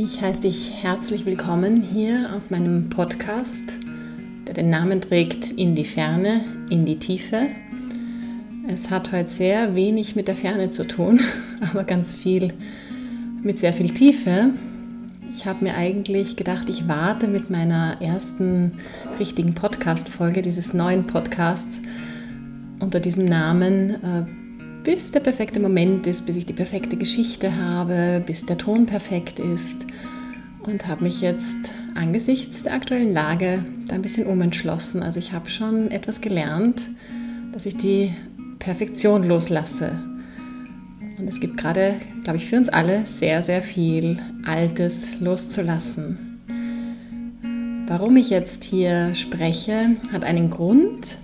Ich heiße dich herzlich willkommen hier auf meinem Podcast, der den Namen trägt In die Ferne, in die Tiefe. Es hat heute sehr wenig mit der Ferne zu tun, aber ganz viel mit sehr viel Tiefe. Ich habe mir eigentlich gedacht, ich warte mit meiner ersten richtigen Podcast-Folge dieses neuen Podcasts unter diesem Namen, äh, bis der perfekte Moment ist, bis ich die perfekte Geschichte habe, bis der Ton perfekt ist und habe mich jetzt angesichts der aktuellen Lage da ein bisschen umentschlossen. Also ich habe schon etwas gelernt, dass ich die Perfektion loslasse. Und es gibt gerade, glaube ich, für uns alle sehr, sehr viel Altes loszulassen. Warum ich jetzt hier spreche, hat einen Grund.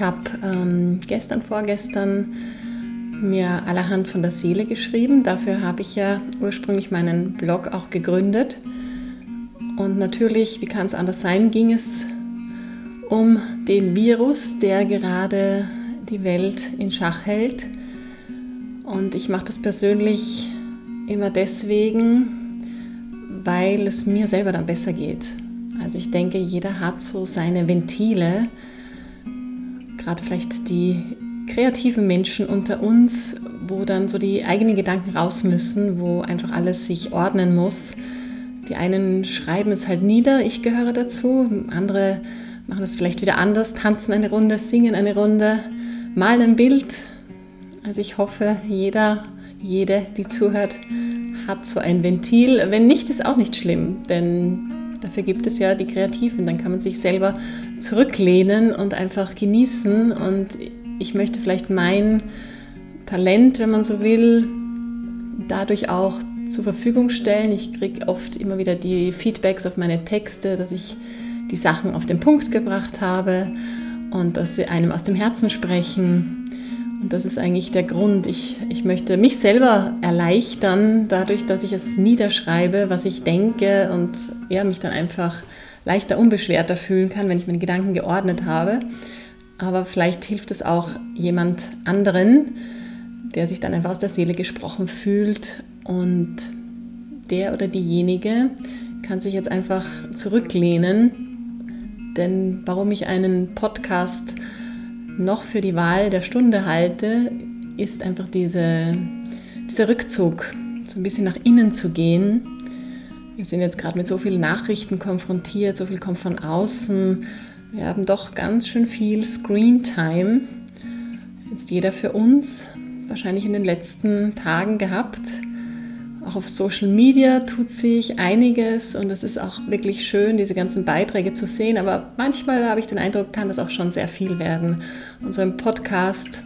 Ich habe ähm, gestern, vorgestern mir allerhand von der Seele geschrieben. Dafür habe ich ja ursprünglich meinen Blog auch gegründet. Und natürlich, wie kann es anders sein, ging es um den Virus, der gerade die Welt in Schach hält. Und ich mache das persönlich immer deswegen, weil es mir selber dann besser geht. Also ich denke, jeder hat so seine Ventile, gerade vielleicht die kreativen Menschen unter uns, wo dann so die eigenen Gedanken raus müssen, wo einfach alles sich ordnen muss. Die einen schreiben es halt nieder, ich gehöre dazu, andere machen es vielleicht wieder anders, tanzen eine Runde, singen eine Runde, malen ein Bild. Also ich hoffe, jeder, jede, die zuhört, hat so ein Ventil. Wenn nicht, ist auch nicht schlimm, denn dafür gibt es ja die Kreativen. Dann kann man sich selber zurücklehnen und einfach genießen. Und ich möchte vielleicht mein Talent, wenn man so will, dadurch auch zur Verfügung stellen. Ich kriege oft immer wieder die Feedbacks auf meine Texte, dass ich die Sachen auf den Punkt gebracht habe und dass sie einem aus dem Herzen sprechen. Und das ist eigentlich der Grund. Ich, ich möchte mich selber erleichtern, dadurch, dass ich es niederschreibe, was ich denke und ja, mich dann einfach leichter, unbeschwerter fühlen kann, wenn ich meine Gedanken geordnet habe. Aber vielleicht hilft es auch jemand anderen, der sich dann einfach aus der Seele gesprochen fühlt und der oder diejenige kann sich jetzt einfach zurücklehnen. Denn warum ich einen Podcast noch für die Wahl der Stunde halte, ist einfach diese, dieser Rückzug, so ein bisschen nach innen zu gehen. Wir sind jetzt gerade mit so vielen Nachrichten konfrontiert, so viel kommt von außen. Wir haben doch ganz schön viel Screen Time. Jetzt jeder für uns, wahrscheinlich in den letzten Tagen gehabt. Auch auf Social Media tut sich einiges und es ist auch wirklich schön, diese ganzen Beiträge zu sehen. Aber manchmal habe ich den Eindruck, kann das auch schon sehr viel werden. Unser Podcast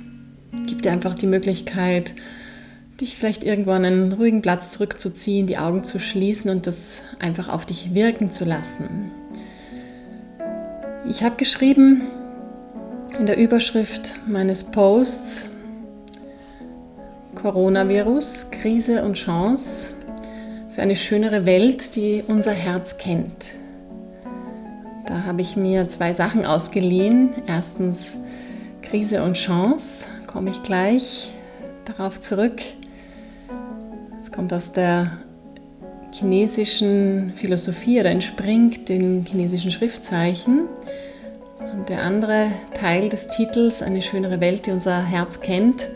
gibt dir einfach die Möglichkeit, dich vielleicht irgendwo an einen ruhigen Platz zurückzuziehen, die Augen zu schließen und das einfach auf dich wirken zu lassen. Ich habe geschrieben in der Überschrift meines Posts, Coronavirus, Krise und Chance für eine schönere Welt, die unser Herz kennt. Da habe ich mir zwei Sachen ausgeliehen. Erstens Krise und Chance, komme ich gleich darauf zurück. Kommt aus der chinesischen Philosophie oder entspringt den chinesischen Schriftzeichen. Und der andere Teil des Titels, Eine schönere Welt, die unser Herz kennt,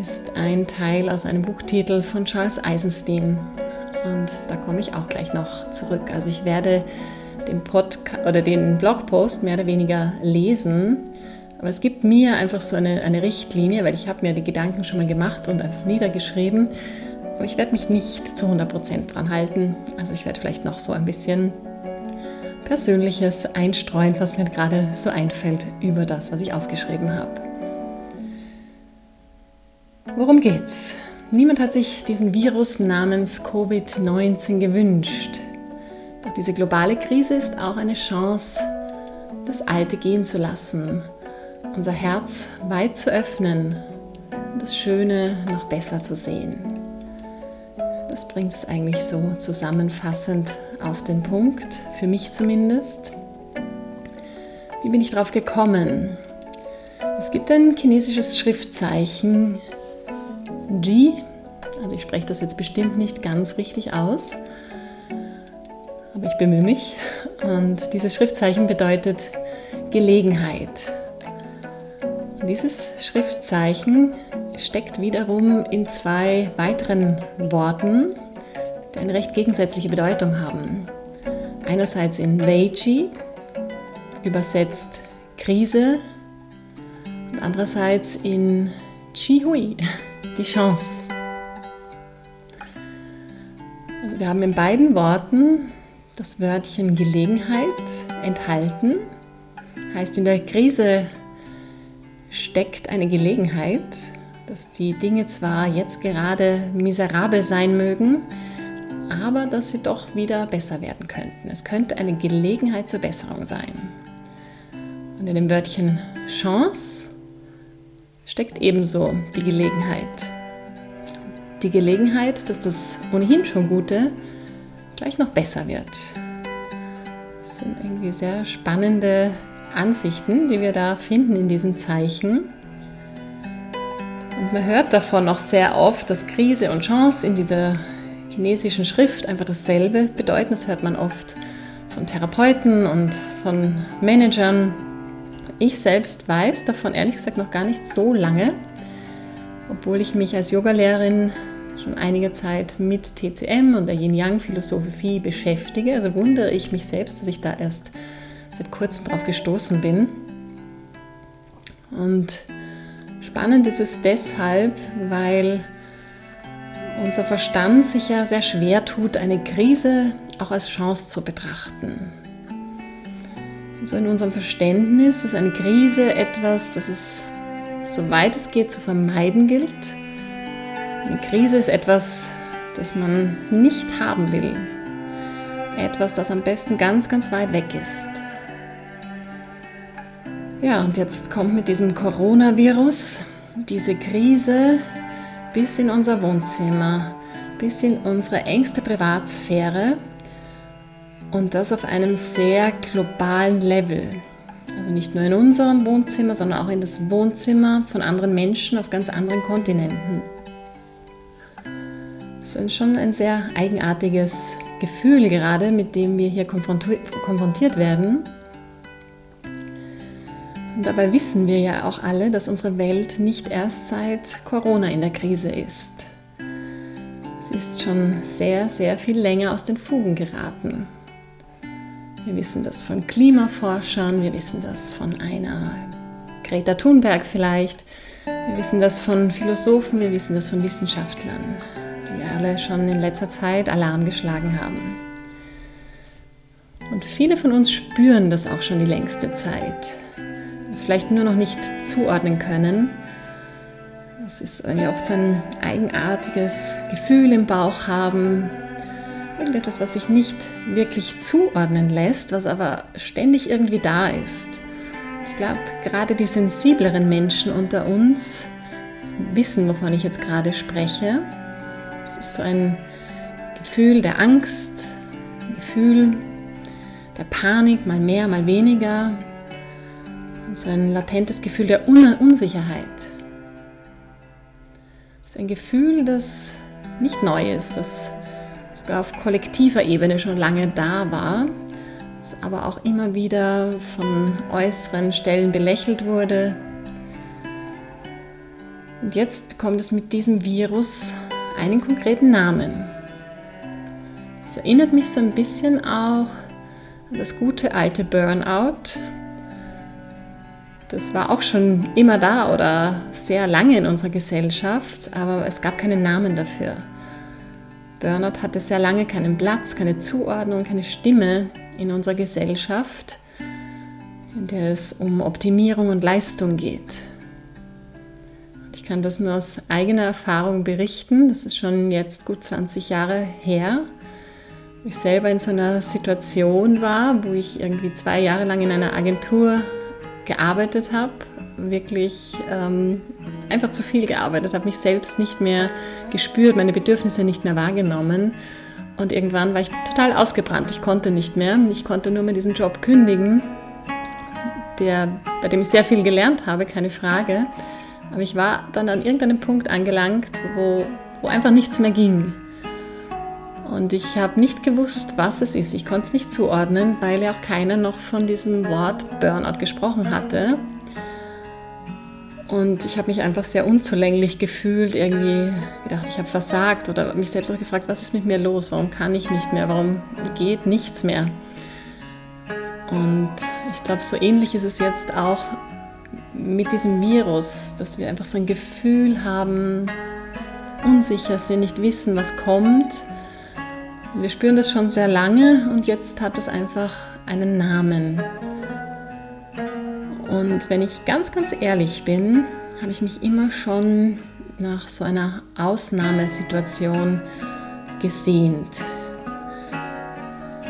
ist ein Teil aus einem Buchtitel von Charles Eisenstein. Und da komme ich auch gleich noch zurück. Also ich werde den Podcast oder den Blogpost mehr oder weniger lesen. Aber es gibt mir einfach so eine, eine Richtlinie, weil ich habe mir die Gedanken schon mal gemacht und einfach niedergeschrieben. Aber ich werde mich nicht zu 100% dran halten. Also ich werde vielleicht noch so ein bisschen Persönliches einstreuen, was mir gerade so einfällt über das, was ich aufgeschrieben habe. Worum geht's? Niemand hat sich diesen Virus namens Covid-19 gewünscht. Doch diese globale Krise ist auch eine Chance, das Alte gehen zu lassen, unser Herz weit zu öffnen das Schöne noch besser zu sehen. Das bringt es eigentlich so zusammenfassend auf den Punkt, für mich zumindest. Wie bin ich darauf gekommen? Es gibt ein chinesisches Schriftzeichen, Ji, Also ich spreche das jetzt bestimmt nicht ganz richtig aus, aber ich bemühe mich. Und dieses Schriftzeichen bedeutet Gelegenheit. Dieses Schriftzeichen steckt wiederum in zwei weiteren Worten, die eine recht gegensätzliche Bedeutung haben. Einerseits in Weiji, übersetzt Krise, und andererseits in Chihui, die Chance. Also wir haben in beiden Worten das Wörtchen Gelegenheit enthalten. Heißt, in der Krise steckt eine Gelegenheit, dass die Dinge zwar jetzt gerade miserabel sein mögen, aber dass sie doch wieder besser werden könnten. Es könnte eine Gelegenheit zur Besserung sein. Und in dem Wörtchen Chance steckt ebenso die Gelegenheit. Die Gelegenheit, dass das ohnehin schon Gute gleich noch besser wird. Das sind irgendwie sehr spannende Ansichten, die wir da finden in diesen Zeichen. Und man hört davon noch sehr oft, dass Krise und Chance in dieser chinesischen Schrift einfach dasselbe bedeuten. Das hört man oft von Therapeuten und von Managern. Ich selbst weiß davon ehrlich gesagt noch gar nicht so lange, obwohl ich mich als Yogalehrerin schon einige Zeit mit TCM und der Yin-Yang-Philosophie beschäftige. Also wundere ich mich selbst, dass ich da erst seit kurzem drauf gestoßen bin. Und spannend ist es deshalb, weil unser Verstand sich ja sehr schwer tut, eine Krise auch als Chance zu betrachten. So in unserem Verständnis ist eine Krise etwas, das es, soweit es geht, zu vermeiden gilt. Eine Krise ist etwas, das man nicht haben will. Etwas, das am besten ganz, ganz weit weg ist. Ja, und jetzt kommt mit diesem Coronavirus diese Krise bis in unser Wohnzimmer, bis in unsere engste Privatsphäre und das auf einem sehr globalen Level. Also nicht nur in unserem Wohnzimmer, sondern auch in das Wohnzimmer von anderen Menschen auf ganz anderen Kontinenten. Das ist schon ein sehr eigenartiges Gefühl gerade, mit dem wir hier konfrontiert werden. Und dabei wissen wir ja auch alle, dass unsere Welt nicht erst seit Corona in der Krise ist. Sie ist schon sehr, sehr viel länger aus den Fugen geraten. Wir wissen das von Klimaforschern, wir wissen das von einer Greta Thunberg vielleicht, wir wissen das von Philosophen, wir wissen das von Wissenschaftlern, die alle schon in letzter Zeit Alarm geschlagen haben. Und viele von uns spüren das auch schon die längste Zeit, es vielleicht nur noch nicht zuordnen können. Es ist, oft so ein eigenartiges Gefühl im Bauch haben, irgendetwas, was sich nicht wirklich zuordnen lässt, was aber ständig irgendwie da ist. Ich glaube, gerade die sensibleren Menschen unter uns wissen, wovon ich jetzt gerade spreche. Es ist so ein Gefühl der Angst, ein Gefühl der Panik, mal mehr, mal weniger. So ein latentes Gefühl der Un Unsicherheit. Es ist ein Gefühl, das nicht neu ist, das sogar auf kollektiver Ebene schon lange da war, es aber auch immer wieder von äußeren Stellen belächelt wurde. Und jetzt bekommt es mit diesem Virus einen konkreten Namen. Es erinnert mich so ein bisschen auch an das gute alte Burnout. Das war auch schon immer da oder sehr lange in unserer Gesellschaft, aber es gab keinen Namen dafür. Burnout hatte sehr lange keinen Platz, keine Zuordnung, keine Stimme in unserer Gesellschaft, in der es um Optimierung und Leistung geht. Ich kann das nur aus eigener Erfahrung berichten. Das ist schon jetzt gut 20 Jahre her, ich selber in so einer Situation war, wo ich irgendwie zwei Jahre lang in einer Agentur gearbeitet habe, wirklich ähm, einfach zu viel gearbeitet, habe mich selbst nicht mehr gespürt, meine Bedürfnisse nicht mehr wahrgenommen. Und irgendwann war ich total ausgebrannt. Ich konnte nicht mehr. Ich konnte nur mehr diesen Job kündigen, der, bei dem ich sehr viel gelernt habe, keine Frage. Aber ich war dann an irgendeinem Punkt angelangt, wo wo einfach nichts mehr ging. Und ich habe nicht gewusst, was es ist. Ich konnte es nicht zuordnen, weil ja auch keiner noch von diesem Wort Burnout gesprochen hatte. Und ich habe mich einfach sehr unzulänglich gefühlt, irgendwie gedacht, ich habe versagt oder mich selbst auch gefragt, was ist mit mir los? Warum kann ich nicht mehr? Warum geht nichts mehr? Und ich glaube, so ähnlich ist es jetzt auch mit diesem Virus, dass wir einfach so ein Gefühl haben, unsicher sind, nicht wissen, was kommt. Wir spüren das schon sehr lange und jetzt hat es einfach einen Namen. Und wenn ich ganz, ganz ehrlich bin, habe ich mich immer schon nach so einer Ausnahmesituation gesehnt.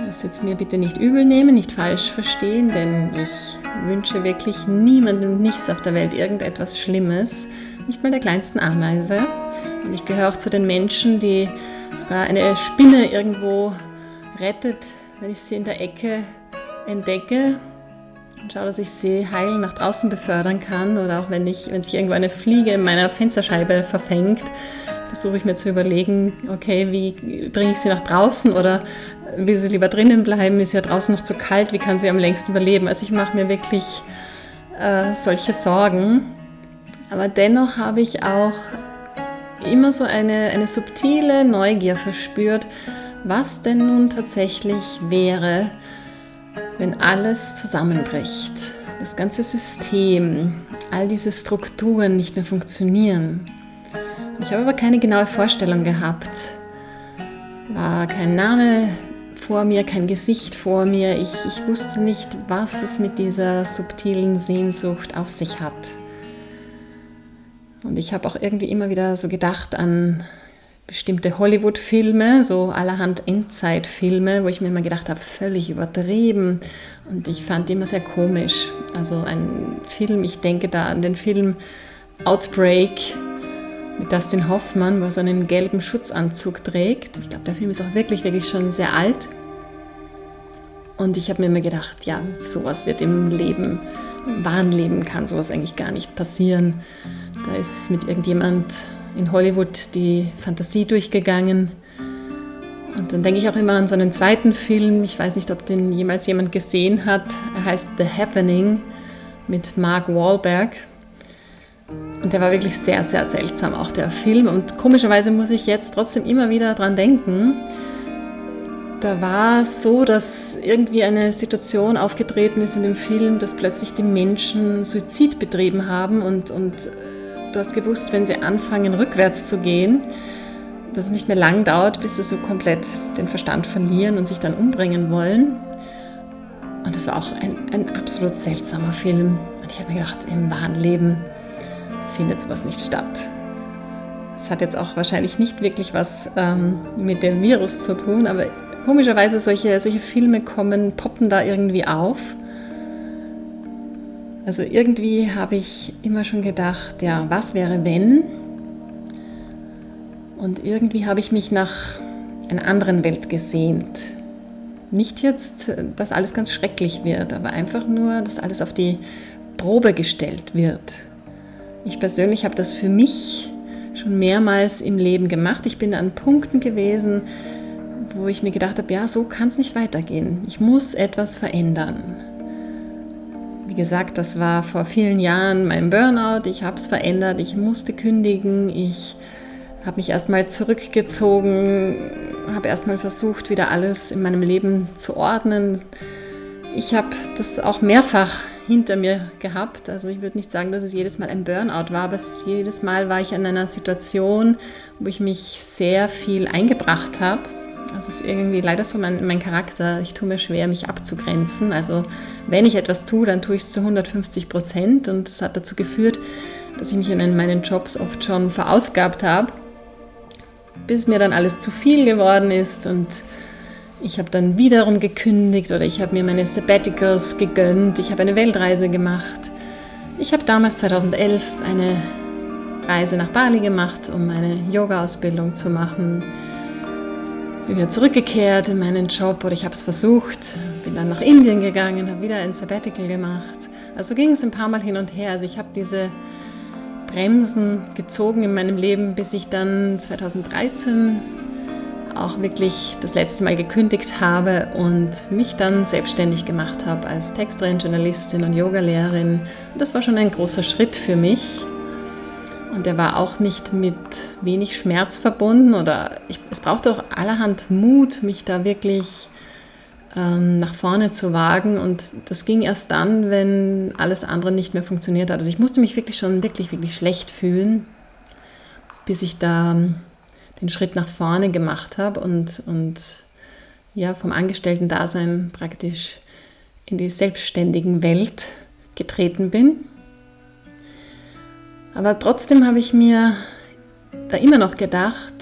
Das jetzt mir bitte nicht übel nehmen, nicht falsch verstehen, denn ich wünsche wirklich niemandem nichts auf der Welt irgendetwas Schlimmes, nicht mal der kleinsten Ameise. Und ich gehöre auch zu den Menschen, die sogar eine Spinne irgendwo rettet, wenn ich sie in der Ecke entdecke und schaue, dass ich sie heil nach draußen befördern kann. Oder auch wenn, ich, wenn sich irgendwo eine Fliege in meiner Fensterscheibe verfängt, versuche ich mir zu überlegen, okay, wie bringe ich sie nach draußen oder will sie lieber drinnen bleiben, ist ja draußen noch zu kalt, wie kann sie am längsten überleben? Also ich mache mir wirklich äh, solche Sorgen. Aber dennoch habe ich auch immer so eine, eine subtile Neugier verspürt, was denn nun tatsächlich wäre, wenn alles zusammenbricht, das ganze System, all diese Strukturen nicht mehr funktionieren. Ich habe aber keine genaue Vorstellung gehabt. War kein Name vor mir, kein Gesicht vor mir. Ich, ich wusste nicht, was es mit dieser subtilen Sehnsucht auf sich hat. Und ich habe auch irgendwie immer wieder so gedacht an bestimmte Hollywood-Filme, so allerhand Endzeitfilme, wo ich mir immer gedacht habe, völlig übertrieben. Und ich fand die immer sehr komisch. Also ein Film, ich denke da an den Film Outbreak mit Dustin Hoffmann, wo er so einen gelben Schutzanzug trägt. Ich glaube, der Film ist auch wirklich, wirklich schon sehr alt. Und ich habe mir immer gedacht, ja, sowas wird im Leben, wahren Leben kann sowas eigentlich gar nicht passieren. Da ist mit irgendjemand in Hollywood die Fantasie durchgegangen. Und dann denke ich auch immer an so einen zweiten Film, ich weiß nicht, ob den jemals jemand gesehen hat. Er heißt The Happening mit Mark Wahlberg. Und der war wirklich sehr, sehr seltsam, auch der Film. Und komischerweise muss ich jetzt trotzdem immer wieder dran denken. Da war es so, dass irgendwie eine Situation aufgetreten ist in dem Film, dass plötzlich die Menschen Suizid betrieben haben und, und Du hast gewusst, wenn sie anfangen, rückwärts zu gehen, dass es nicht mehr lang dauert, bis sie so komplett den Verstand verlieren und sich dann umbringen wollen. Und das war auch ein, ein absolut seltsamer Film. Und ich habe mir gedacht, im wahren Leben findet sowas nicht statt. Es hat jetzt auch wahrscheinlich nicht wirklich was ähm, mit dem Virus zu tun, aber komischerweise solche, solche Filme kommen, poppen da irgendwie auf. Also irgendwie habe ich immer schon gedacht, ja, was wäre wenn? Und irgendwie habe ich mich nach einer anderen Welt gesehnt. Nicht jetzt, dass alles ganz schrecklich wird, aber einfach nur, dass alles auf die Probe gestellt wird. Ich persönlich habe das für mich schon mehrmals im Leben gemacht. Ich bin an Punkten gewesen, wo ich mir gedacht habe, ja, so kann es nicht weitergehen. Ich muss etwas verändern. Wie gesagt, das war vor vielen Jahren mein Burnout. Ich habe es verändert. Ich musste kündigen. Ich habe mich erstmal zurückgezogen, habe erstmal versucht, wieder alles in meinem Leben zu ordnen. Ich habe das auch mehrfach hinter mir gehabt. Also ich würde nicht sagen, dass es jedes Mal ein Burnout war, aber jedes Mal war ich in einer Situation, wo ich mich sehr viel eingebracht habe das ist irgendwie leider so mein, mein Charakter. Ich tue mir schwer, mich abzugrenzen. Also wenn ich etwas tue, dann tue ich es zu 150 Prozent. Und das hat dazu geführt, dass ich mich in meinen Jobs oft schon verausgabt habe, bis mir dann alles zu viel geworden ist. Und ich habe dann wiederum gekündigt oder ich habe mir meine Sabbaticals gegönnt. Ich habe eine Weltreise gemacht. Ich habe damals 2011 eine Reise nach Bali gemacht, um meine Yoga-Ausbildung zu machen bin wieder zurückgekehrt in meinen Job oder ich habe es versucht, bin dann nach Indien gegangen, habe wieder ein Sabbatical gemacht. Also ging es ein paar Mal hin und her. Also ich habe diese Bremsen gezogen in meinem Leben, bis ich dann 2013 auch wirklich das letzte Mal gekündigt habe und mich dann selbstständig gemacht habe als Texterin, Journalistin und Yogalehrerin. Und das war schon ein großer Schritt für mich. Und der war auch nicht mit wenig Schmerz verbunden oder ich, es brauchte auch allerhand Mut, mich da wirklich ähm, nach vorne zu wagen. Und das ging erst dann, wenn alles andere nicht mehr funktioniert hat. Also ich musste mich wirklich schon wirklich, wirklich schlecht fühlen, bis ich da den Schritt nach vorne gemacht habe und, und ja, vom Angestellten-Dasein praktisch in die selbstständigen Welt getreten bin. Aber trotzdem habe ich mir da immer noch gedacht,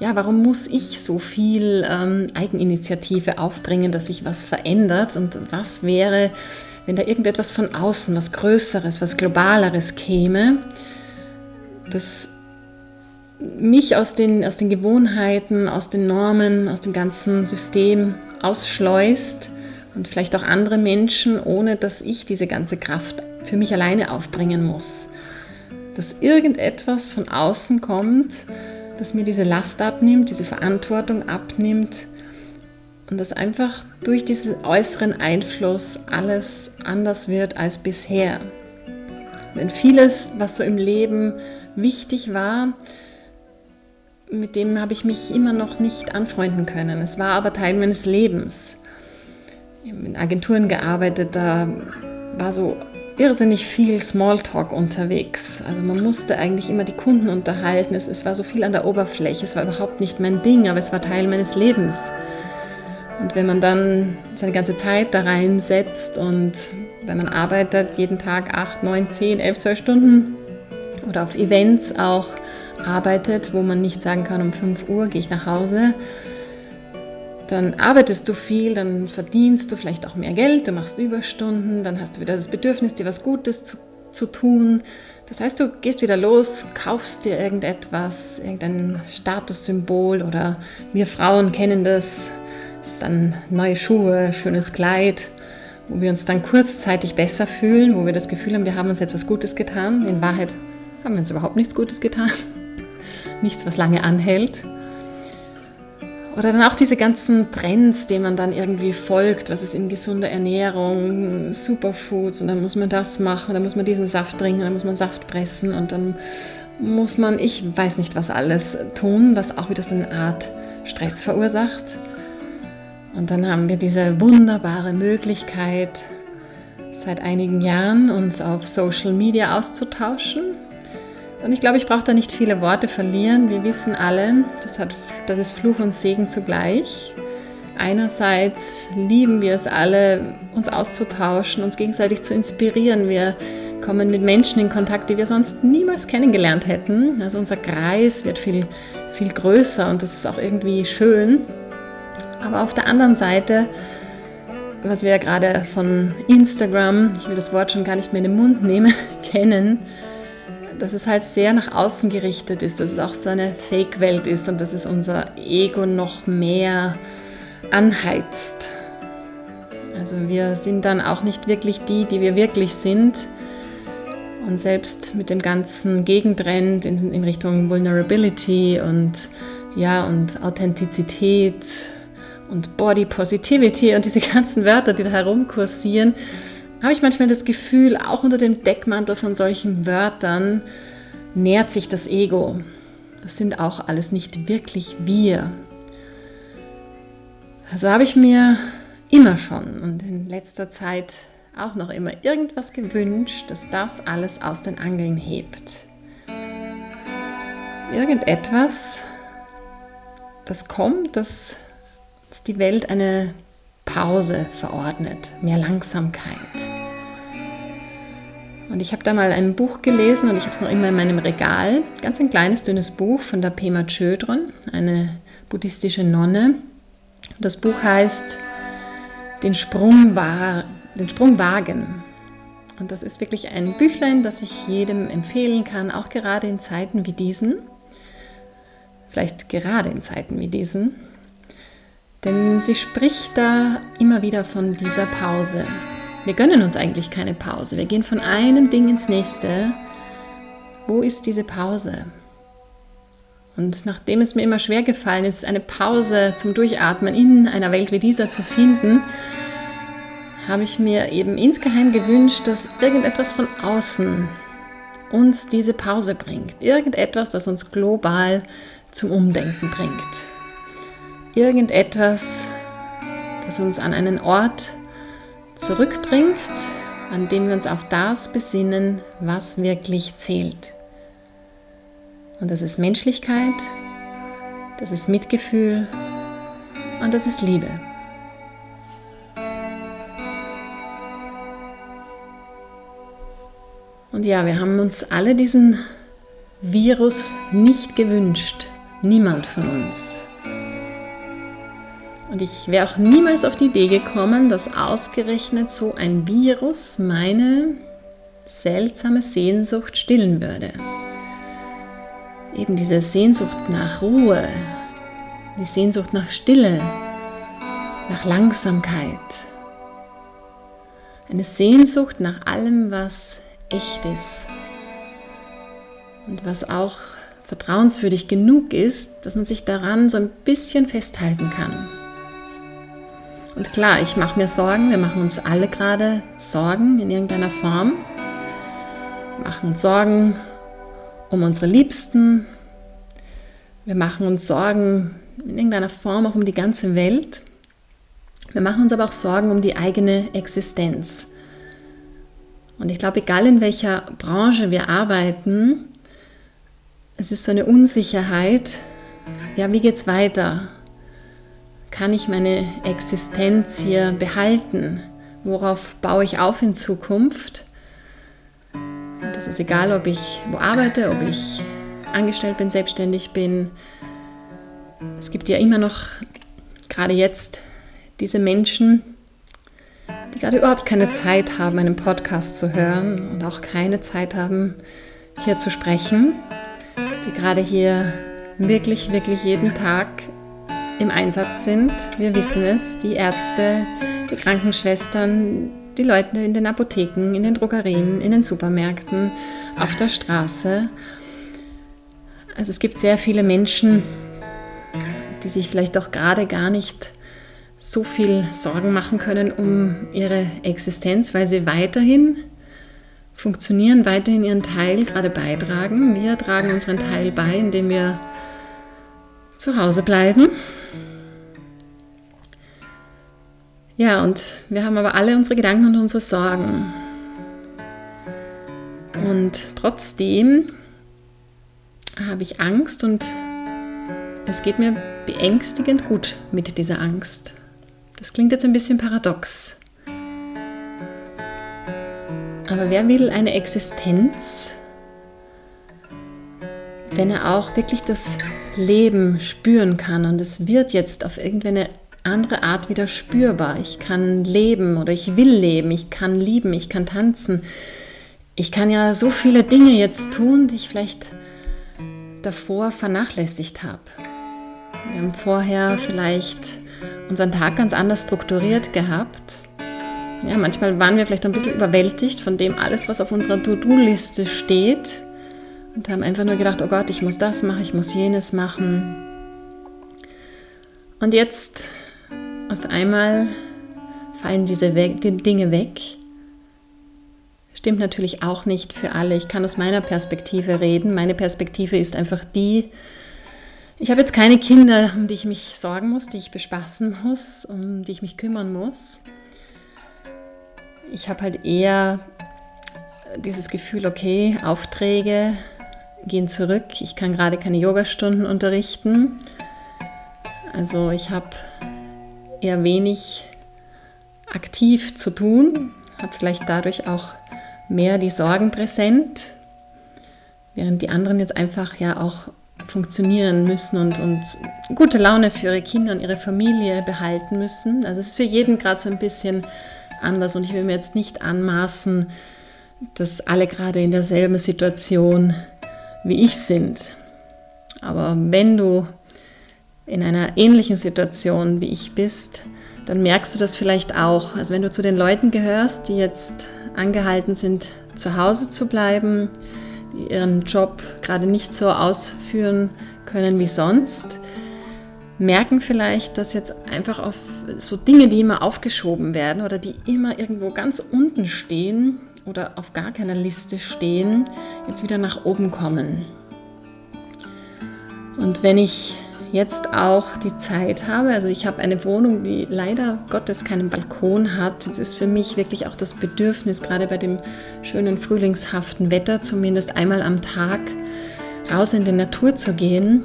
ja, warum muss ich so viel ähm, Eigeninitiative aufbringen, dass sich was verändert? Und was wäre, wenn da irgendetwas von außen, was Größeres, was Globaleres käme, das mich aus den, aus den Gewohnheiten, aus den Normen, aus dem ganzen System ausschleust und vielleicht auch andere Menschen, ohne dass ich diese ganze Kraft für mich alleine aufbringen muss. Dass irgendetwas von außen kommt, das mir diese Last abnimmt, diese Verantwortung abnimmt und dass einfach durch diesen äußeren Einfluss alles anders wird als bisher. Denn vieles, was so im Leben wichtig war, mit dem habe ich mich immer noch nicht anfreunden können. Es war aber Teil meines Lebens. Ich habe in Agenturen gearbeitet, da war so irrsinnig viel Smalltalk unterwegs. Also man musste eigentlich immer die Kunden unterhalten. Es, es war so viel an der Oberfläche. Es war überhaupt nicht mein Ding, aber es war Teil meines Lebens. Und wenn man dann seine ganze Zeit da reinsetzt und wenn man arbeitet jeden Tag 8, 9, 10, 11, 12 Stunden oder auf Events auch, arbeitet, wo man nicht sagen kann, um 5 Uhr gehe ich nach Hause, dann arbeitest du viel, dann verdienst du vielleicht auch mehr Geld, du machst Überstunden, dann hast du wieder das Bedürfnis, dir was Gutes zu, zu tun. Das heißt, du gehst wieder los, kaufst dir irgendetwas, irgendein Statussymbol oder wir Frauen kennen das. Es ist dann neue Schuhe, schönes Kleid, wo wir uns dann kurzzeitig besser fühlen, wo wir das Gefühl haben, wir haben uns jetzt was Gutes getan. In Wahrheit haben wir uns überhaupt nichts Gutes getan nichts, was lange anhält. Oder dann auch diese ganzen Trends, denen man dann irgendwie folgt, was ist in gesunder Ernährung, Superfoods und dann muss man das machen, dann muss man diesen Saft trinken, dann muss man Saft pressen und dann muss man, ich weiß nicht was alles tun, was auch wieder so eine Art Stress verursacht. Und dann haben wir diese wunderbare Möglichkeit, seit einigen Jahren uns auf Social Media auszutauschen und ich glaube, ich brauche da nicht viele Worte verlieren. Wir wissen alle, das, hat, das ist Fluch und Segen zugleich. Einerseits lieben wir es alle, uns auszutauschen, uns gegenseitig zu inspirieren. Wir kommen mit Menschen in Kontakt, die wir sonst niemals kennengelernt hätten. Also unser Kreis wird viel, viel größer und das ist auch irgendwie schön. Aber auf der anderen Seite, was wir ja gerade von Instagram, ich will das Wort schon gar nicht mehr in den Mund nehmen, kennen, dass es halt sehr nach außen gerichtet ist, dass es auch so eine Fake-Welt ist und dass es unser Ego noch mehr anheizt. Also wir sind dann auch nicht wirklich die, die wir wirklich sind. Und selbst mit dem ganzen Gegentrend in, in Richtung Vulnerability und ja und Authentizität und Body Positivity und diese ganzen Wörter, die da herumkursieren, habe ich manchmal das Gefühl, auch unter dem Deckmantel von solchen Wörtern nährt sich das Ego. Das sind auch alles nicht wirklich wir. Also habe ich mir immer schon und in letzter Zeit auch noch immer irgendwas gewünscht, dass das alles aus den Angeln hebt. Irgendetwas, das kommt, dass die Welt eine Pause verordnet, mehr Langsamkeit. Und ich habe da mal ein Buch gelesen und ich habe es noch immer in meinem Regal. Ganz ein kleines, dünnes Buch von der Pema Chödron, eine buddhistische Nonne. Das Buch heißt Den Sprung, Den Sprung wagen. Und das ist wirklich ein Büchlein, das ich jedem empfehlen kann, auch gerade in Zeiten wie diesen. Vielleicht gerade in Zeiten wie diesen. Denn sie spricht da immer wieder von dieser Pause. Wir gönnen uns eigentlich keine Pause. Wir gehen von einem Ding ins nächste. Wo ist diese Pause? Und nachdem es mir immer schwer gefallen ist, eine Pause zum Durchatmen in einer Welt wie dieser zu finden, habe ich mir eben insgeheim gewünscht, dass irgendetwas von außen uns diese Pause bringt. Irgendetwas, das uns global zum Umdenken bringt. Irgendetwas, das uns an einen Ort zurückbringt, an dem wir uns auf das besinnen, was wirklich zählt. Und das ist Menschlichkeit, das ist Mitgefühl und das ist Liebe. Und ja, wir haben uns alle diesen Virus nicht gewünscht. Niemand von uns. Und ich wäre auch niemals auf die Idee gekommen, dass ausgerechnet so ein Virus meine seltsame Sehnsucht stillen würde. Eben diese Sehnsucht nach Ruhe, die Sehnsucht nach Stille, nach Langsamkeit. Eine Sehnsucht nach allem, was echt ist und was auch vertrauenswürdig genug ist, dass man sich daran so ein bisschen festhalten kann. Und klar, ich mache mir Sorgen, wir machen uns alle gerade Sorgen in irgendeiner Form. Wir machen uns Sorgen um unsere Liebsten. Wir machen uns Sorgen in irgendeiner Form auch um die ganze Welt. Wir machen uns aber auch Sorgen um die eigene Existenz. Und ich glaube, egal in welcher Branche wir arbeiten, es ist so eine Unsicherheit. Ja, wie geht es weiter? Kann ich meine Existenz hier behalten? Worauf baue ich auf in Zukunft? Das ist egal, ob ich wo arbeite, ob ich angestellt bin, selbstständig bin. Es gibt ja immer noch, gerade jetzt, diese Menschen, die gerade überhaupt keine Zeit haben, einen Podcast zu hören und auch keine Zeit haben, hier zu sprechen, die gerade hier wirklich, wirklich jeden Tag im Einsatz sind. Wir wissen es, die Ärzte, die Krankenschwestern, die Leute in den Apotheken, in den Drogerien, in den Supermärkten, auf der Straße. Also es gibt sehr viele Menschen, die sich vielleicht auch gerade gar nicht so viel Sorgen machen können um ihre Existenz, weil sie weiterhin funktionieren, weiterhin ihren Teil gerade beitragen. Wir tragen unseren Teil bei, indem wir zu Hause bleiben. Ja, und wir haben aber alle unsere Gedanken und unsere Sorgen. Und trotzdem habe ich Angst und es geht mir beängstigend gut mit dieser Angst. Das klingt jetzt ein bisschen paradox. Aber wer will eine Existenz, wenn er auch wirklich das Leben spüren kann und es wird jetzt auf irgendeine andere Art wieder spürbar. Ich kann leben oder ich will leben, ich kann lieben, ich kann tanzen. Ich kann ja so viele Dinge jetzt tun, die ich vielleicht davor vernachlässigt habe. Wir haben vorher vielleicht unseren Tag ganz anders strukturiert gehabt. Ja, manchmal waren wir vielleicht ein bisschen überwältigt von dem alles, was auf unserer To-Do-Liste steht und haben einfach nur gedacht, oh Gott, ich muss das machen, ich muss jenes machen. Und jetzt auf einmal fallen diese Dinge weg. Stimmt natürlich auch nicht für alle. Ich kann aus meiner Perspektive reden. Meine Perspektive ist einfach die, ich habe jetzt keine Kinder, um die ich mich sorgen muss, die ich bespaßen muss, um die ich mich kümmern muss. Ich habe halt eher dieses Gefühl, okay, Aufträge gehen zurück. Ich kann gerade keine Yogastunden unterrichten. Also ich habe eher wenig aktiv zu tun, habe vielleicht dadurch auch mehr die Sorgen präsent, während die anderen jetzt einfach ja auch funktionieren müssen und, und gute Laune für ihre Kinder und ihre Familie behalten müssen. Also es ist für jeden gerade so ein bisschen anders und ich will mir jetzt nicht anmaßen, dass alle gerade in derselben Situation wie ich sind. Aber wenn du in einer ähnlichen Situation wie ich bist, dann merkst du das vielleicht auch. Also wenn du zu den Leuten gehörst, die jetzt angehalten sind, zu Hause zu bleiben, die ihren Job gerade nicht so ausführen können wie sonst, merken vielleicht, dass jetzt einfach auf so Dinge, die immer aufgeschoben werden oder die immer irgendwo ganz unten stehen oder auf gar keiner Liste stehen, jetzt wieder nach oben kommen. Und wenn ich jetzt auch die Zeit habe, also ich habe eine Wohnung, die leider Gottes keinen Balkon hat, es ist für mich wirklich auch das Bedürfnis, gerade bei dem schönen frühlingshaften Wetter, zumindest einmal am Tag raus in die Natur zu gehen.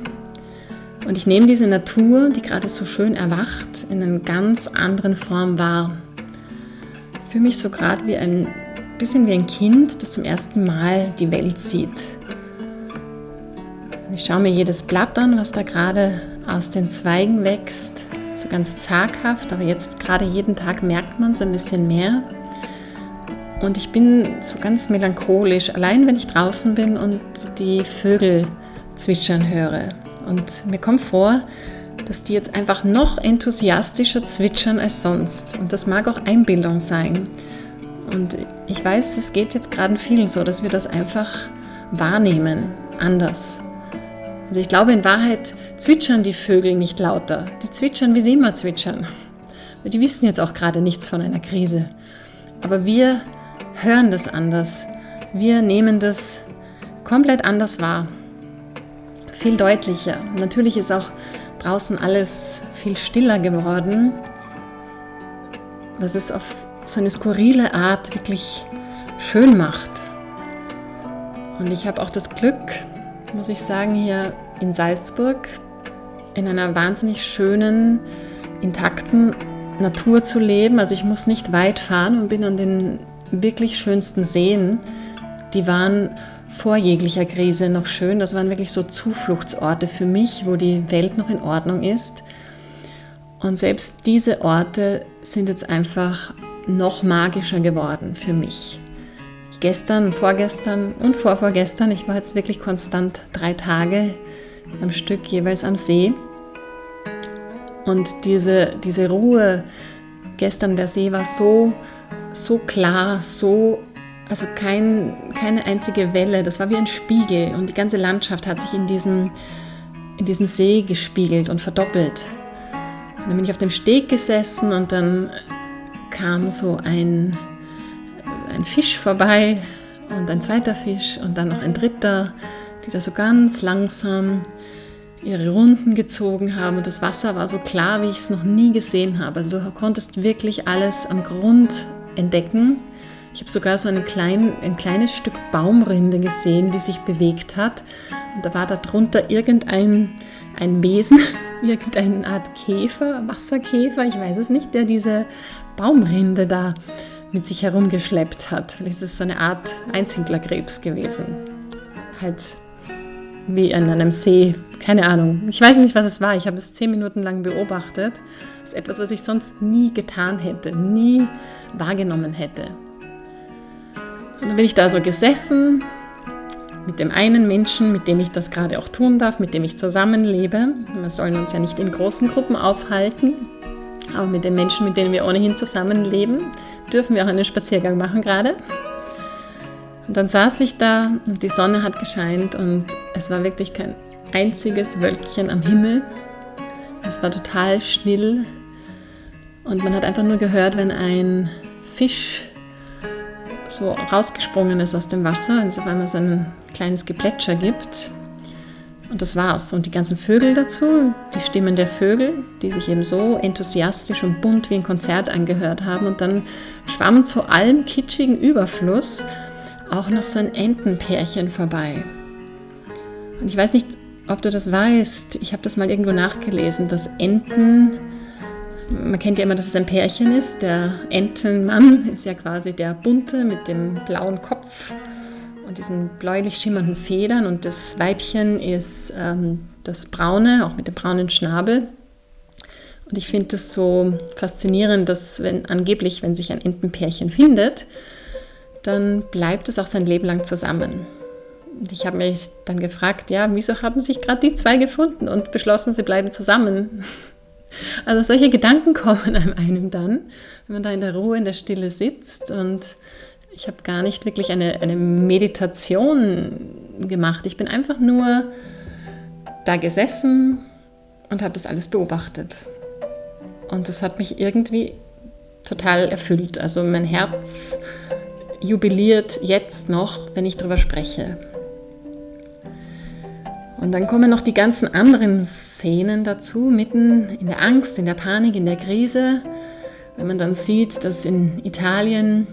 Und ich nehme diese Natur, die gerade so schön erwacht, in einer ganz anderen Form wahr. Ich fühle mich so gerade wie ein bisschen wie ein Kind, das zum ersten Mal die Welt sieht. Ich schaue mir jedes Blatt an, was da gerade aus den Zweigen wächst. So ganz zaghaft, aber jetzt gerade jeden Tag merkt man es ein bisschen mehr. Und ich bin so ganz melancholisch, allein wenn ich draußen bin und die Vögel zwitschern höre. Und mir kommt vor, dass die jetzt einfach noch enthusiastischer zwitschern als sonst. Und das mag auch Einbildung sein. Und ich weiß, es geht jetzt gerade vielen so, dass wir das einfach wahrnehmen, anders. Also ich glaube, in Wahrheit zwitschern die Vögel nicht lauter. Die zwitschern, wie sie immer zwitschern. Die wissen jetzt auch gerade nichts von einer Krise. Aber wir hören das anders. Wir nehmen das komplett anders wahr. Viel deutlicher. Natürlich ist auch draußen alles viel stiller geworden. Was es auf so eine skurrile Art wirklich schön macht. Und ich habe auch das Glück, muss ich sagen, hier in Salzburg in einer wahnsinnig schönen, intakten Natur zu leben. Also ich muss nicht weit fahren und bin an den wirklich schönsten Seen. Die waren vor jeglicher Krise noch schön. Das waren wirklich so Zufluchtsorte für mich, wo die Welt noch in Ordnung ist. Und selbst diese Orte sind jetzt einfach noch magischer geworden für mich gestern, vorgestern und vorvorgestern. Ich war jetzt wirklich konstant drei Tage am Stück jeweils am See. Und diese, diese Ruhe gestern, der See war so, so klar, so, also kein, keine einzige Welle. Das war wie ein Spiegel und die ganze Landschaft hat sich in diesem, in diesem See gespiegelt und verdoppelt. Und dann bin ich auf dem Steg gesessen und dann kam so ein ein Fisch vorbei und ein zweiter Fisch und dann noch ein dritter, die da so ganz langsam ihre Runden gezogen haben. Und das Wasser war so klar, wie ich es noch nie gesehen habe. Also du konntest wirklich alles am Grund entdecken. Ich habe sogar so einen kleinen, ein kleines Stück Baumrinde gesehen, die sich bewegt hat. Und da war darunter irgendein ein Wesen, irgendeine Art Käfer, Wasserkäfer, ich weiß es nicht, der diese Baumrinde da mit sich herumgeschleppt hat. Das ist so eine Art Einsiedlerkrebs gewesen. Halt wie in einem See. Keine Ahnung. Ich weiß nicht, was es war. Ich habe es zehn Minuten lang beobachtet. Das ist etwas, was ich sonst nie getan hätte, nie wahrgenommen hätte. Und dann bin ich da so gesessen mit dem einen Menschen, mit dem ich das gerade auch tun darf, mit dem ich zusammenlebe. Wir sollen uns ja nicht in großen Gruppen aufhalten, aber mit den Menschen, mit denen wir ohnehin zusammenleben, dürfen wir auch einen Spaziergang machen gerade. Und dann saß ich da und die Sonne hat gescheint und es war wirklich kein einziges Wölkchen am Himmel. Es war total still und man hat einfach nur gehört, wenn ein Fisch so rausgesprungen ist aus dem Wasser und es auf einmal so ein kleines Geplätscher gibt. Und das war's. Und die ganzen Vögel dazu, die Stimmen der Vögel, die sich eben so enthusiastisch und bunt wie ein Konzert angehört haben. Und dann schwammen zu allem kitschigen Überfluss auch noch so ein Entenpärchen vorbei. Und ich weiß nicht, ob du das weißt. Ich habe das mal irgendwo nachgelesen, dass Enten, man kennt ja immer, dass es ein Pärchen ist. Der Entenmann ist ja quasi der bunte mit dem blauen Kopf und diesen bläulich schimmernden Federn und das Weibchen ist ähm, das braune, auch mit dem braunen Schnabel. Und ich finde das so faszinierend, dass wenn angeblich, wenn sich ein Entenpärchen findet, dann bleibt es auch sein Leben lang zusammen. Und ich habe mich dann gefragt, ja, wieso haben sich gerade die zwei gefunden und beschlossen, sie bleiben zusammen? Also solche Gedanken kommen einem dann, wenn man da in der Ruhe, in der Stille sitzt und Ich habe gar nicht wirklich eine, eine Meditation gemacht. Ich bin einfach nur da gesessen und habe das alles beobachtet. Und das hat mich irgendwie total erfüllt. Also mein Herz jubiliert jetzt noch, wenn ich darüber spreche. Und dann kommen noch die ganzen anderen Szenen dazu, mitten in der Angst, in der Panik, in der Krise. Wenn man dann sieht, dass in Italien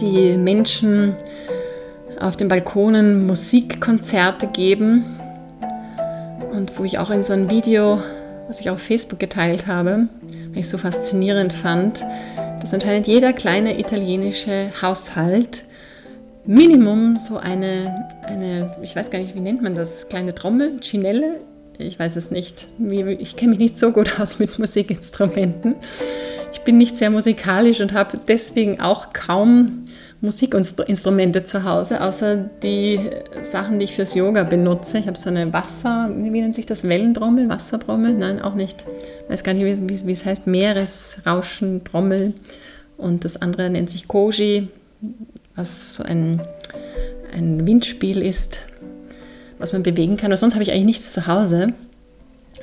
die Menschen auf den Balkonen Musikkonzerte geben und wo ich auch in so ein Video, was ich auf Facebook geteilt habe, weil ich so faszinierend fand, dass anscheinend jeder kleine italienische Haushalt Minimum so eine, eine, ich weiß gar nicht, wie nennt man das, kleine Trommel, Chinelle, ich weiß es nicht. Ich kenne mich nicht so gut aus mit Musikinstrumenten. Ich bin nicht sehr musikalisch und habe deswegen auch kaum Musikinstrumente zu Hause, außer die Sachen, die ich fürs Yoga benutze. Ich habe so eine Wasser, wie nennt sich das? Wellentrommel, Wassertrommel? Nein, auch nicht. Ich weiß gar nicht, wie, wie es heißt. Meeresrauschentrommel. Und das andere nennt sich Koji, was so ein, ein Windspiel ist, was man bewegen kann. Aber sonst habe ich eigentlich nichts zu Hause.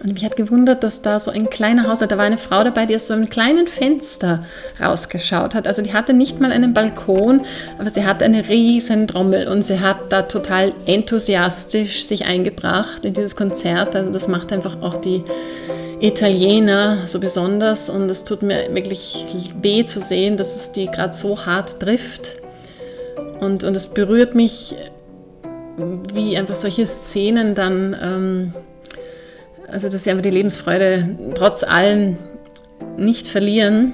Und mich hat gewundert, dass da so ein kleiner Haus, da war eine Frau dabei, die aus so einem kleinen Fenster rausgeschaut hat. Also die hatte nicht mal einen Balkon, aber sie hatte eine riesen Trommel und sie hat da total enthusiastisch sich eingebracht in dieses Konzert. Also das macht einfach auch die Italiener so besonders und es tut mir wirklich weh zu sehen, dass es die gerade so hart trifft. Und, und es berührt mich, wie einfach solche Szenen dann... Ähm, also dass sie einfach die Lebensfreude trotz allem nicht verlieren,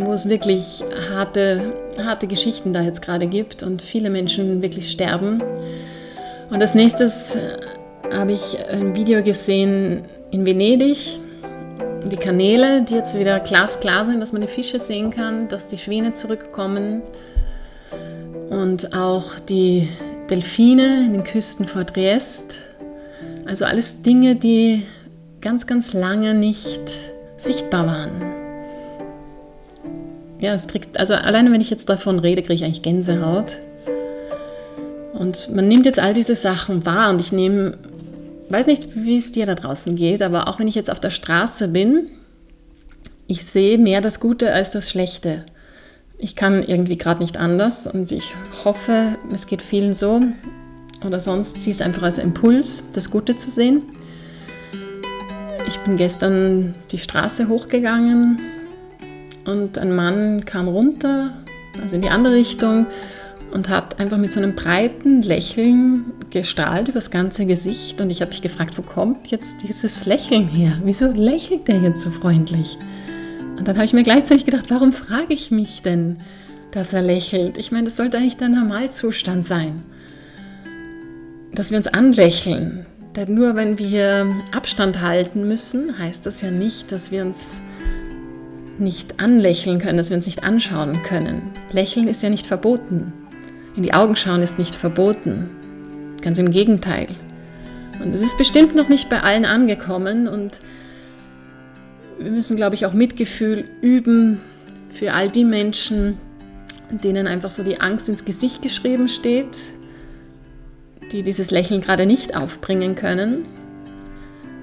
wo es wirklich harte, harte Geschichten da jetzt gerade gibt und viele Menschen wirklich sterben. Und als nächstes habe ich ein Video gesehen in Venedig, die Kanäle, die jetzt wieder glasklar sind, dass man die Fische sehen kann, dass die Schwäne zurückkommen und auch die Delfine in den Küsten vor Triest also alles Dinge, die ganz, ganz lange nicht sichtbar waren. Ja, es kriegt, also alleine wenn ich jetzt davon rede, kriege ich eigentlich Gänsehaut. Und man nimmt jetzt all diese Sachen wahr und ich nehme, weiß nicht, wie es dir da draußen geht, aber auch wenn ich jetzt auf der Straße bin, ich sehe mehr das Gute als das Schlechte. Ich kann irgendwie gerade nicht anders und ich hoffe, es geht vielen so oder sonst sieh es einfach als Impuls, das Gute zu sehen. Ich bin gestern die Straße hochgegangen und ein Mann kam runter, also in die andere Richtung und hat einfach mit so einem breiten Lächeln gestrahlt über das ganze Gesicht und ich habe mich gefragt, wo kommt jetzt dieses Lächeln her? Wieso lächelt der jetzt so freundlich? Und dann habe ich mir gleichzeitig gedacht, warum frage ich mich denn, dass er lächelt? Ich meine, das sollte eigentlich der Normalzustand sein dass wir uns anlächeln. Denn nur wenn wir Abstand halten müssen, heißt das ja nicht, dass wir uns nicht anlächeln können, dass wir uns nicht anschauen können. Lächeln ist ja nicht verboten. In die Augen schauen ist nicht verboten. Ganz im Gegenteil. Und es ist bestimmt noch nicht bei allen angekommen und wir müssen, glaube ich, auch Mitgefühl üben für all die Menschen, denen einfach so die Angst ins Gesicht geschrieben steht, die dieses Lächeln gerade nicht aufbringen können.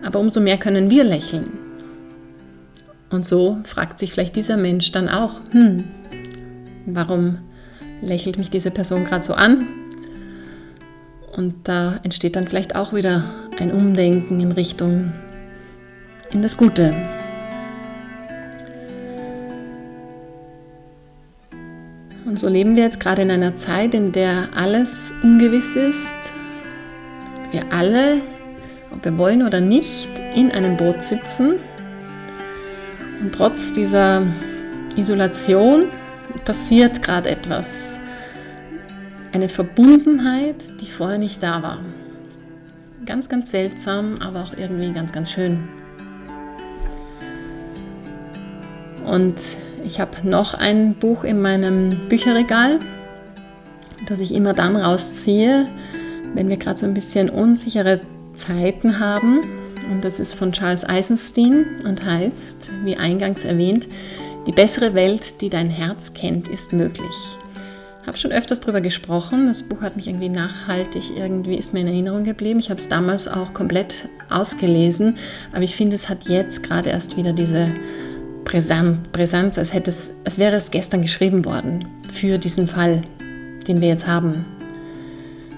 Aber umso mehr können wir lächeln. Und so fragt sich vielleicht dieser Mensch dann auch, hm, warum lächelt mich diese Person gerade so an? Und da entsteht dann vielleicht auch wieder ein Umdenken in Richtung in das Gute. Und so leben wir jetzt gerade in einer Zeit, in der alles ungewiss ist. Wir alle, ob wir wollen oder nicht, in einem Boot sitzen. Und trotz dieser Isolation passiert gerade etwas. Eine Verbundenheit, die vorher nicht da war. Ganz, ganz seltsam, aber auch irgendwie ganz, ganz schön. Und ich habe noch ein Buch in meinem Bücherregal, das ich immer dann rausziehe, wenn wir gerade so ein bisschen unsichere Zeiten haben. Und das ist von Charles Eisenstein und heißt, wie eingangs erwähnt, die bessere Welt, die dein Herz kennt, ist möglich. habe schon öfters darüber gesprochen. Das Buch hat mich irgendwie nachhaltig, irgendwie ist mir in Erinnerung geblieben. Ich habe es damals auch komplett ausgelesen, aber ich finde, es hat jetzt gerade erst wieder diese Brisanz, als, hätte es, als wäre es gestern geschrieben worden für diesen Fall, den wir jetzt haben.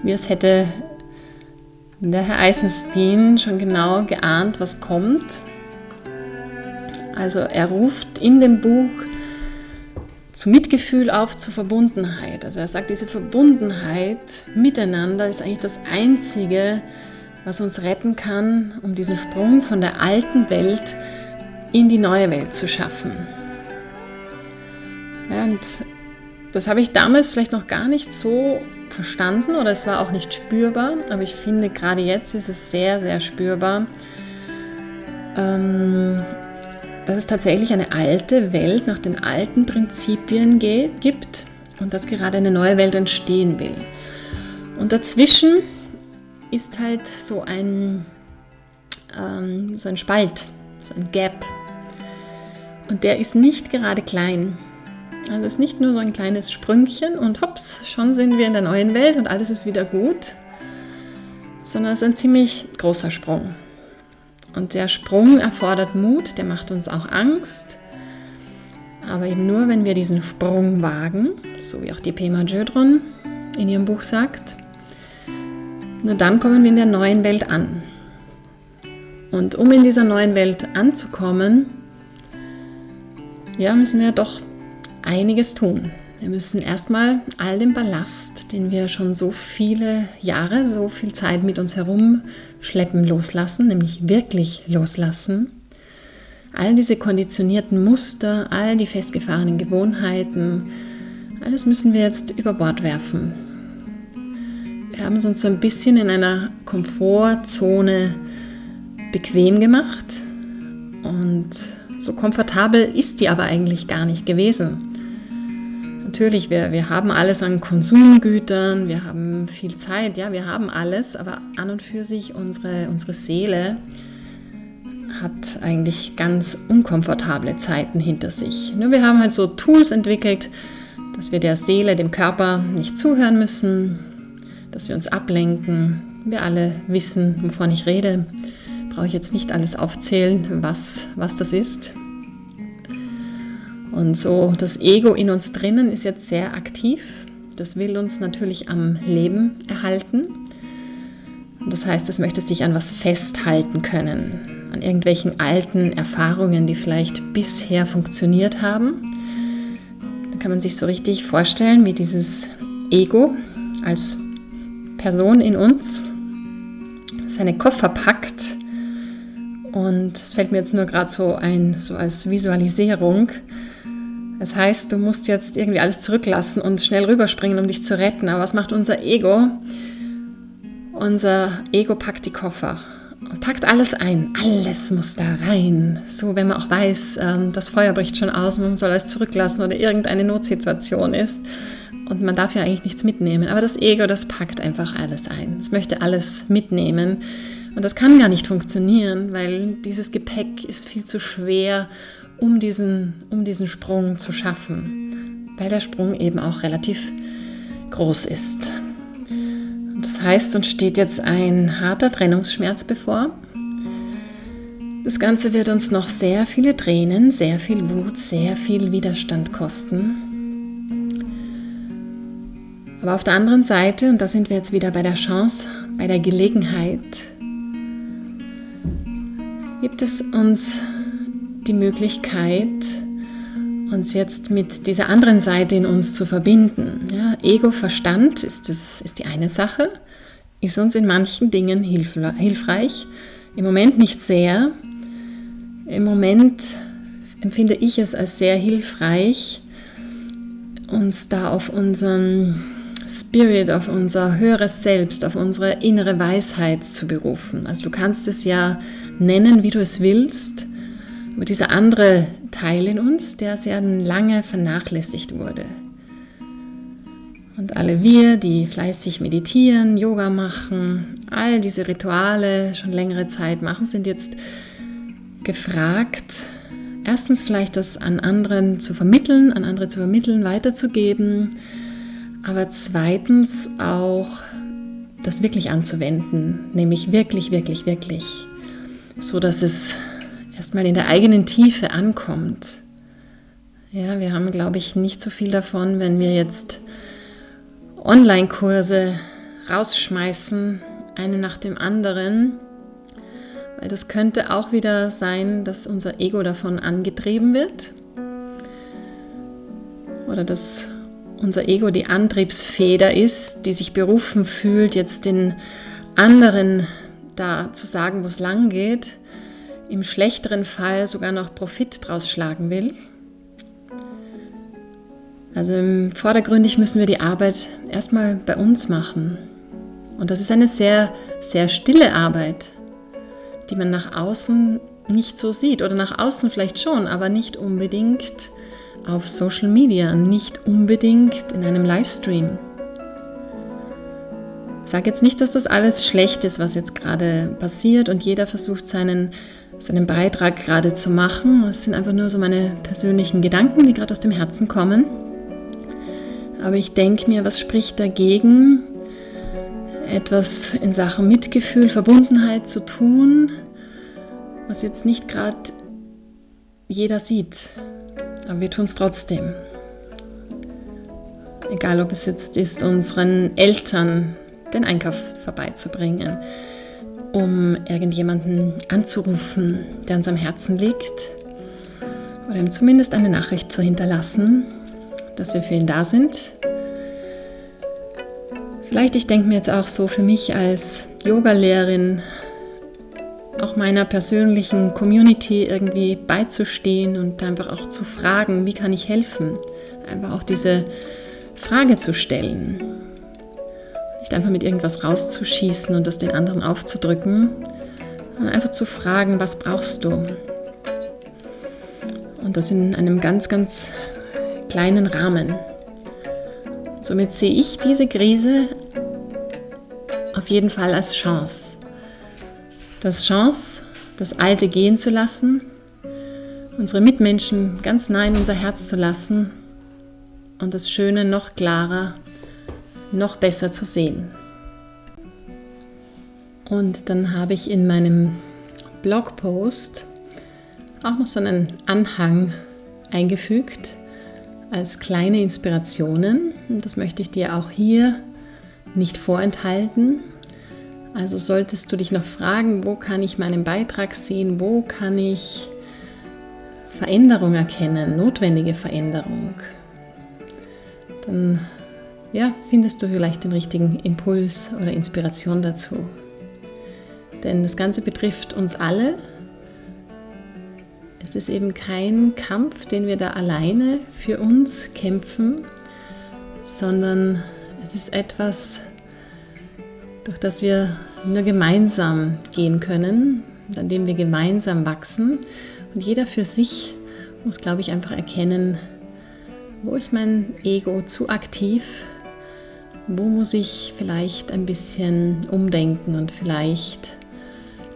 Wie es hätte der Herr Eisenstein schon genau geahnt, was kommt. Also er ruft in dem Buch zu Mitgefühl auf, zu Verbundenheit. Also er sagt, diese Verbundenheit miteinander ist eigentlich das Einzige, was uns retten kann, um diesen Sprung von der alten Welt in die neue Welt zu schaffen. Ja, und das habe ich damals vielleicht noch gar nicht so verstanden oder es war auch nicht spürbar, aber ich finde, gerade jetzt ist es sehr, sehr spürbar. Ähm, dass es tatsächlich eine alte Welt nach den alten Prinzipien gibt und dass gerade eine neue Welt entstehen will. Und dazwischen ist halt so ein, ähm, so ein Spalt, so ein Gap. Und der ist nicht gerade klein. Also es ist nicht nur so ein kleines Sprüngchen und hops, schon sind wir in der neuen Welt und alles ist wieder gut, sondern es ist ein ziemlich großer Sprung. Und der Sprung erfordert Mut, der macht uns auch Angst. Aber eben nur, wenn wir diesen Sprung wagen, so wie auch die Pema Jödron in ihrem Buch sagt, nur dann kommen wir in der neuen Welt an. Und um in dieser neuen Welt anzukommen, ja, müssen wir doch einiges tun. Wir müssen erstmal all den Ballast, den wir schon so viele Jahre, so viel Zeit mit uns herumschleppen, loslassen, nämlich wirklich loslassen. All diese konditionierten Muster, all die festgefahrenen Gewohnheiten, alles müssen wir jetzt über Bord werfen. Wir haben es uns so ein bisschen in einer Komfortzone bequem gemacht und so komfortabel ist die aber eigentlich gar nicht gewesen. Natürlich, wir, wir haben alles an Konsumgütern, wir haben viel Zeit, ja, wir haben alles, aber an und für sich unsere, unsere Seele hat eigentlich ganz unkomfortable Zeiten hinter sich. Nur wir haben halt so Tools entwickelt, dass wir der Seele, dem Körper nicht zuhören müssen, dass wir uns ablenken. Wir alle wissen, wovon ich rede. Brauche ich jetzt nicht alles aufzählen, was, was das ist. Und so das Ego in uns drinnen ist jetzt sehr aktiv. Das will uns natürlich am Leben erhalten. Das heißt, es möchte sich an was festhalten können, an irgendwelchen alten Erfahrungen, die vielleicht bisher funktioniert haben. Da kann man sich so richtig vorstellen, wie dieses Ego als Person in uns seine Koffer packt. Und es fällt mir jetzt nur gerade so ein, so als Visualisierung, das heißt, du musst jetzt irgendwie alles zurücklassen und schnell rüberspringen, um dich zu retten. Aber was macht unser Ego? Unser Ego packt die Koffer und packt alles ein. Alles muss da rein. So, wenn man auch weiß, ähm, das Feuer bricht schon aus, man soll alles zurücklassen oder irgendeine Notsituation ist. Und man darf ja eigentlich nichts mitnehmen. Aber das Ego, das packt einfach alles ein. Es möchte alles mitnehmen. Und das kann gar nicht funktionieren, weil dieses Gepäck ist viel zu schwer um diesen, um diesen Sprung zu schaffen, weil der Sprung eben auch relativ groß ist. Das heißt, uns steht jetzt ein harter Trennungsschmerz bevor. Das Ganze wird uns noch sehr viele Tränen, sehr viel Wut, sehr viel Widerstand kosten. Aber auf der anderen Seite, und da sind wir jetzt wieder bei der Chance, bei der Gelegenheit, gibt es uns die Möglichkeit, uns jetzt mit dieser anderen Seite in uns zu verbinden. Ja, Ego, Verstand ist, das, ist die eine Sache, ist uns in manchen Dingen hilf, hilfreich. Im Moment nicht sehr. Im Moment empfinde ich es als sehr hilfreich, uns da auf unseren Spirit, auf unser höheres Selbst, auf unsere innere Weisheit zu berufen. Also du kannst es ja nennen, wie du es willst. Dieser andere Teil in uns, der sehr lange vernachlässigt wurde. Und alle wir, die fleißig meditieren, Yoga machen, all diese Rituale schon längere Zeit machen, sind jetzt gefragt, erstens vielleicht das an anderen zu vermitteln, an andere zu vermitteln, weiterzugeben, aber zweitens auch das wirklich anzuwenden, nämlich wirklich, wirklich, wirklich, so dass es erstmal in der eigenen Tiefe ankommt. Ja, wir haben, glaube ich, nicht so viel davon, wenn wir jetzt Online-Kurse rausschmeißen, eine nach dem anderen, weil das könnte auch wieder sein, dass unser Ego davon angetrieben wird. Oder dass unser Ego die Antriebsfeder ist, die sich berufen fühlt, jetzt den anderen da zu sagen, wo es lang geht, im schlechteren Fall sogar noch Profit draus schlagen will. Also vordergründig müssen wir die Arbeit erstmal bei uns machen. Und das ist eine sehr, sehr stille Arbeit, die man nach außen nicht so sieht. Oder nach außen vielleicht schon, aber nicht unbedingt auf Social Media, nicht unbedingt in einem Livestream. Ich sage jetzt nicht, dass das alles schlecht ist, was jetzt gerade passiert und jeder versucht seinen, seinen Beitrag gerade zu machen. Es sind einfach nur so meine persönlichen Gedanken, die gerade aus dem Herzen kommen. Aber ich denke mir, was spricht dagegen, etwas in Sachen Mitgefühl, Verbundenheit zu tun, was jetzt nicht gerade jeder sieht. Aber wir tun es trotzdem. Egal, ob es jetzt ist, unseren Eltern den Einkauf vorbeizubringen, um irgendjemanden anzurufen, der uns am Herzen liegt, oder ihm zumindest eine Nachricht zu hinterlassen, dass wir für ihn da sind. Vielleicht, ich denke mir jetzt auch so für mich als Yogalehrerin, auch meiner persönlichen Community irgendwie beizustehen und einfach auch zu fragen, wie kann ich helfen? Einfach auch diese Frage zu stellen. Nicht einfach mit irgendwas rauszuschießen und das den anderen aufzudrücken, sondern einfach zu fragen, was brauchst du? Und das in einem ganz, ganz kleinen Rahmen. Somit sehe ich diese Krise auf jeden Fall als Chance das Chance, das Alte gehen zu lassen, unsere Mitmenschen ganz nah in unser Herz zu lassen und das Schöne noch klarer, noch besser zu sehen. Und dann habe ich in meinem Blogpost auch noch so einen Anhang eingefügt als kleine Inspirationen. Und das möchte ich dir auch hier nicht vorenthalten, also solltest du dich noch fragen, wo kann ich meinen Beitrag sehen, wo kann ich Veränderung erkennen, notwendige Veränderung, dann ja, findest du vielleicht den richtigen Impuls oder Inspiration dazu. Denn das Ganze betrifft uns alle. Es ist eben kein Kampf, den wir da alleine für uns kämpfen, sondern es ist etwas, durch das wir nur gemeinsam gehen können, an dem wir gemeinsam wachsen. Und jeder für sich muss, glaube ich, einfach erkennen, wo ist mein Ego zu aktiv, wo muss ich vielleicht ein bisschen umdenken und vielleicht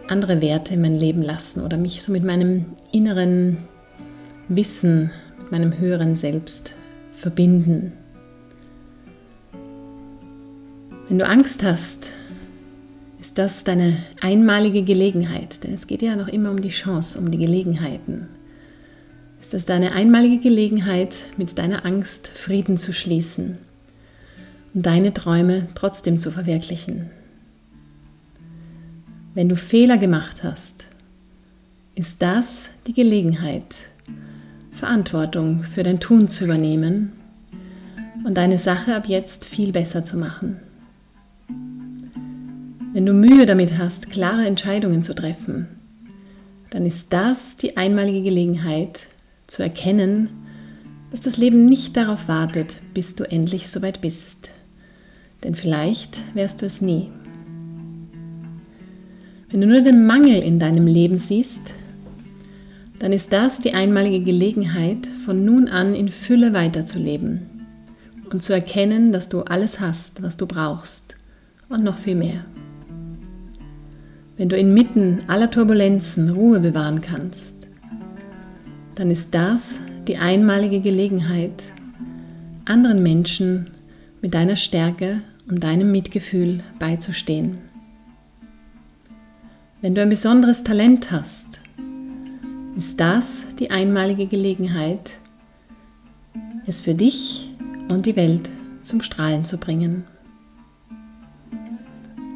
andere Werte in mein Leben lassen oder mich so mit meinem inneren Wissen, mit meinem höheren Selbst verbinden. Wenn du Angst hast, ist das deine einmalige Gelegenheit, denn es geht ja noch immer um die Chance, um die Gelegenheiten. Ist das deine einmalige Gelegenheit, mit deiner Angst Frieden zu schließen deine Träume trotzdem zu verwirklichen? Wenn du Fehler gemacht hast, ist das die Gelegenheit, Verantwortung für dein Tun zu übernehmen und deine Sache ab jetzt viel besser zu machen. Wenn du Mühe damit hast, klare Entscheidungen zu treffen, dann ist das die einmalige Gelegenheit zu erkennen, dass das Leben nicht darauf wartet, bis du endlich soweit bist. Denn vielleicht wärst du es nie. Wenn du nur den Mangel in deinem Leben siehst, dann ist das die einmalige Gelegenheit, von nun an in Fülle weiterzuleben und zu erkennen, dass du alles hast, was du brauchst und noch viel mehr. Wenn du inmitten aller Turbulenzen Ruhe bewahren kannst, dann ist das die einmalige Gelegenheit, anderen Menschen mit deiner Stärke und deinem Mitgefühl beizustehen. Wenn du ein besonderes Talent hast, ist das die einmalige Gelegenheit, es für dich und die Welt zum Strahlen zu bringen.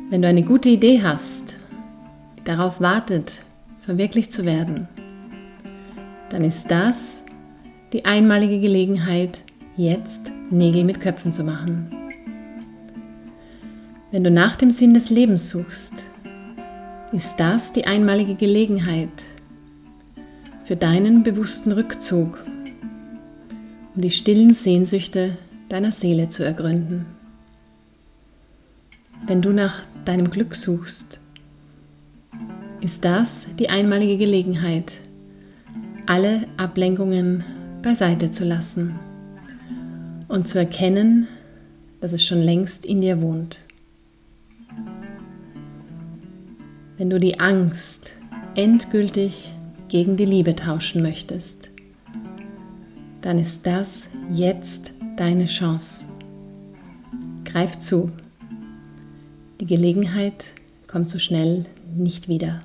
Wenn du eine gute Idee hast, die darauf wartet, verwirklicht zu werden, dann ist das die einmalige Gelegenheit, jetzt Nägel mit Köpfen zu machen. Wenn du nach dem Sinn des Lebens suchst, ist das die einmalige Gelegenheit für deinen bewussten Rückzug, um die stillen Sehnsüchte deiner Seele zu ergründen. Wenn du nach deinem Glück suchst, ist das die einmalige Gelegenheit, alle Ablenkungen beiseite zu lassen und zu erkennen, dass es schon längst in dir wohnt. Wenn du die Angst endgültig gegen die Liebe tauschen möchtest, dann ist das jetzt deine Chance. Greif zu. Die Gelegenheit kommt so schnell nicht wieder.